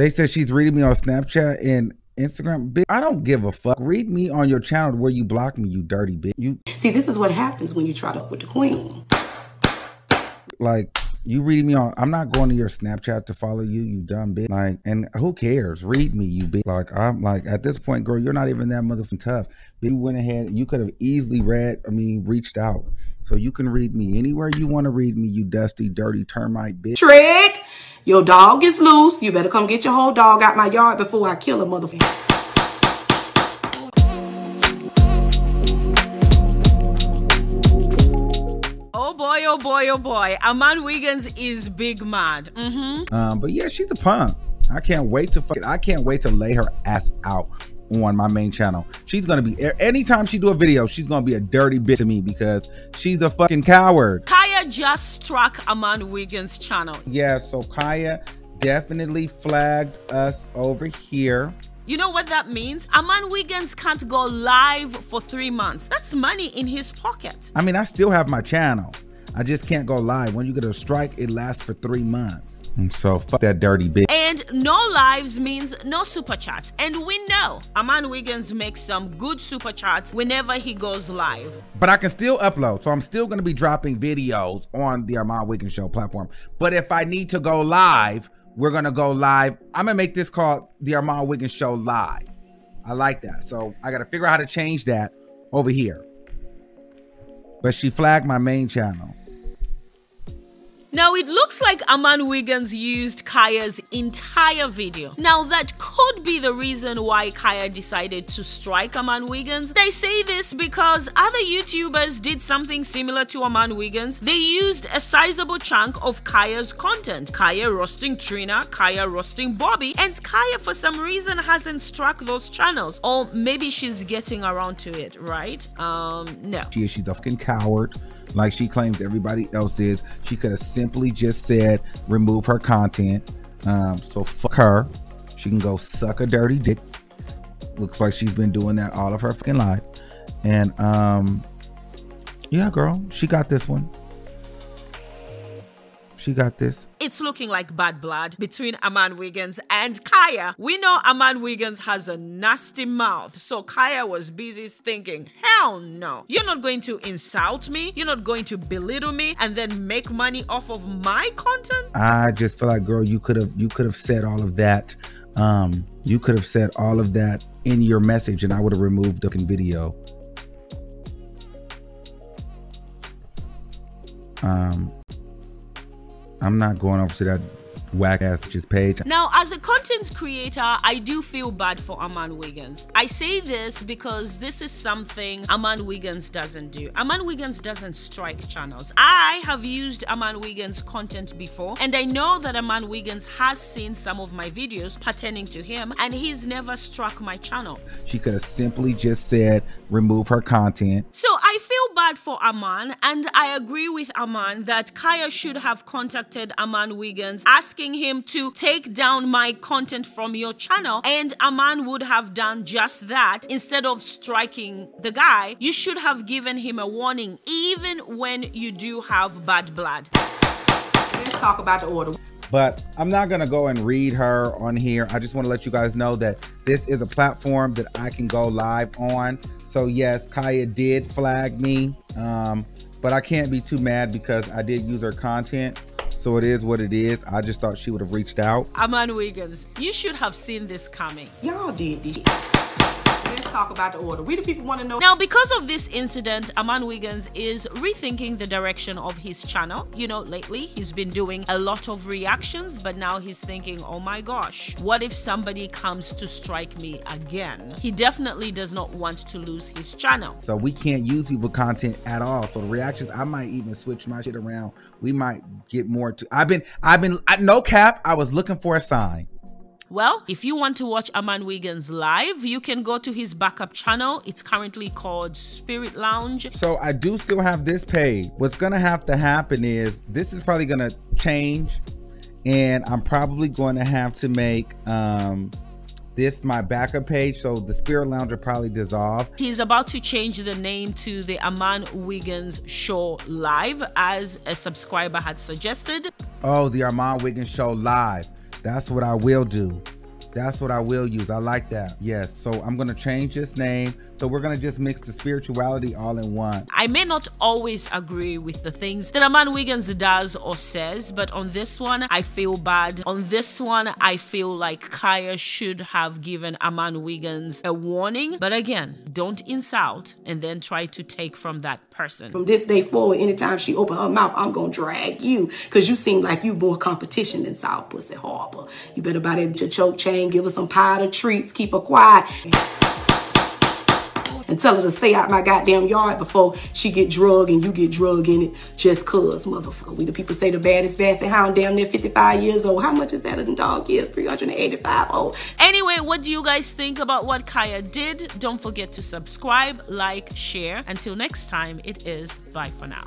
They said she's reading me on Snapchat and Instagram. Bitch, I don't give a fuck. Read me on your channel where you block me, you dirty bitch. You See, this is what happens when you try to with the queen. like you reading me on I'm not going to your Snapchat to follow you, you dumb bitch. Like, and who cares? Read me, you bitch. Like, I'm like at this point, girl, you're not even that motherfucking tough. But you went ahead, you could have easily read, I mean, reached out. So you can read me anywhere you want to read me, you dusty, dirty termite bitch. Trick, your dog is loose. You better come get your whole dog out my yard before I kill a motherfucker. Oh boy, oh boy, oh boy. Armon Wiggins is big mad. Mm-hmm. Um, but yeah, she's a punk. I can't wait to fuck it. I can't wait to lay her ass out on my main channel. She's gonna be anytime she do a video, she's gonna be a dirty bitch to me because she's a fucking coward. Khia just struck Armon Wiggins' channel. Yeah, so Khia definitely flagged us over here. You know what that means? Armon Wiggins can't go live for three months. That's money in his pocket. I mean, I still have my channel. I just can't go live. When you get a strike, it lasts for three months. And so fuck that dirty bitch. And no lives means no super chats. And we know Armon Wiggins makes some good super chats whenever he goes live. But I can still upload. So I'm still gonna be dropping videos on the Armon Wiggins Show platform. But if I need to go live, we're gonna go live. I'm gonna make this called the Armon Wiggins Show Live. I like that. So I gotta figure out how to change that over here. But she flagged my main channel. Now it looks like Armon Wiggins used Khia's entire video. Now that could be the reason why Khia decided to strike Armon Wiggins. They say this because other YouTubers did something similar to Armon Wiggins. They used a sizable chunk of Khia's content. Khia roasting Trina, Khia roasting Bobby, and Khia for some reason hasn't struck those channels. Or maybe she's getting around to it, right? Um, no. She she's a fucking coward like she claims everybody else is. She could have simply just said remove her content. Um, so fuck her. She can go suck a dirty dick. Looks like she's been doing that all of her fucking life. And um, yeah, girl, she got this one. She got this. It's looking like bad blood between Armon Wiggins and Khia. We know Armon Wiggins has a nasty mouth, so Khia was busy thinking, hell no. You're not going to insult me, you're not going to belittle me and then make money off of my content? I just feel like, girl, you could have you could have said all of that. Um, you could have said all of that in your message and I would have removed the video. Um, I'm not going over to that whack ass just page. Now, as a content creator, I do feel bad for Armon Wiggins. I say this because this is something Armon Wiggins doesn't do. Armon Wiggins doesn't strike channels. I have used Armon Wiggins content before, and I know that Armon Wiggins has seen some of my videos pertaining to him, and he's never struck my channel. She could have simply just said remove her content. So For Armon, and I agree with Armon that Khia should have contacted Armon Wiggins asking him to take down my content from your channel, and Armon would have done just that instead of striking the guy. You should have given him a warning, even when you do have bad blood. Let's talk about the order. But I'm not gonna go and read her on here. I just want to let you guys know that this is a platform that I can go live on. So yes, Khia did flag me, um, but I can't be too mad because I did use her content. So it is what it is. I just thought she would have reached out. Armon Wiggins, you should have seen this coming. Y'all did this. Let's talk about the order. We the people want to know. Now, because of this incident, Armon Wiggins is rethinking the direction of his channel. You know, lately he's been doing a lot of reactions, but now he's thinking, oh my gosh, what if somebody comes to strike me again? He definitely does not want to lose his channel. So we can't use people content at all. So the reactions, I might even switch my shit around. We might get more to. I've been, I've been, I, no cap. I was looking for a sign. Well, if you want to watch Armon Wiggins live, you can go to his backup channel. It's currently called Spirit Lounge. So I do still have this page. What's gonna have to happen is this is probably gonna change, and I'm probably going to have to make um this my backup page so the spirit lounge will probably dissolve he's about to change the name to the armon wiggins show live as a subscriber had suggested oh the armon wiggins show live That's what I will do. That's what I will use. I like that. Yes. So I'm going to change this name. So we're going to just mix the spirituality all in one. I may not always agree with the things that Armon Wiggins does or says, but on this one, I feel bad. On this one, I feel like Khia should have given Armon Wiggins a warning. But again, don't insult and then try to take from that person. From this day forward, anytime she open her mouth, I'm going to drag you because you seem like you more competition than South Pussy Harbor. You better buy that choke chain, give her some powder treats, keep her quiet and tell her to stay out my goddamn yard before she get drugged and you get drugged in it just cuz, motherfucker. We the people say the baddest Basset Hound damn near 55 years old. How much is that in dog years? 385 old. Anyway, what do you guys think about what Khia did? Don't forget to subscribe, like, share. Until next time, it is bye for now.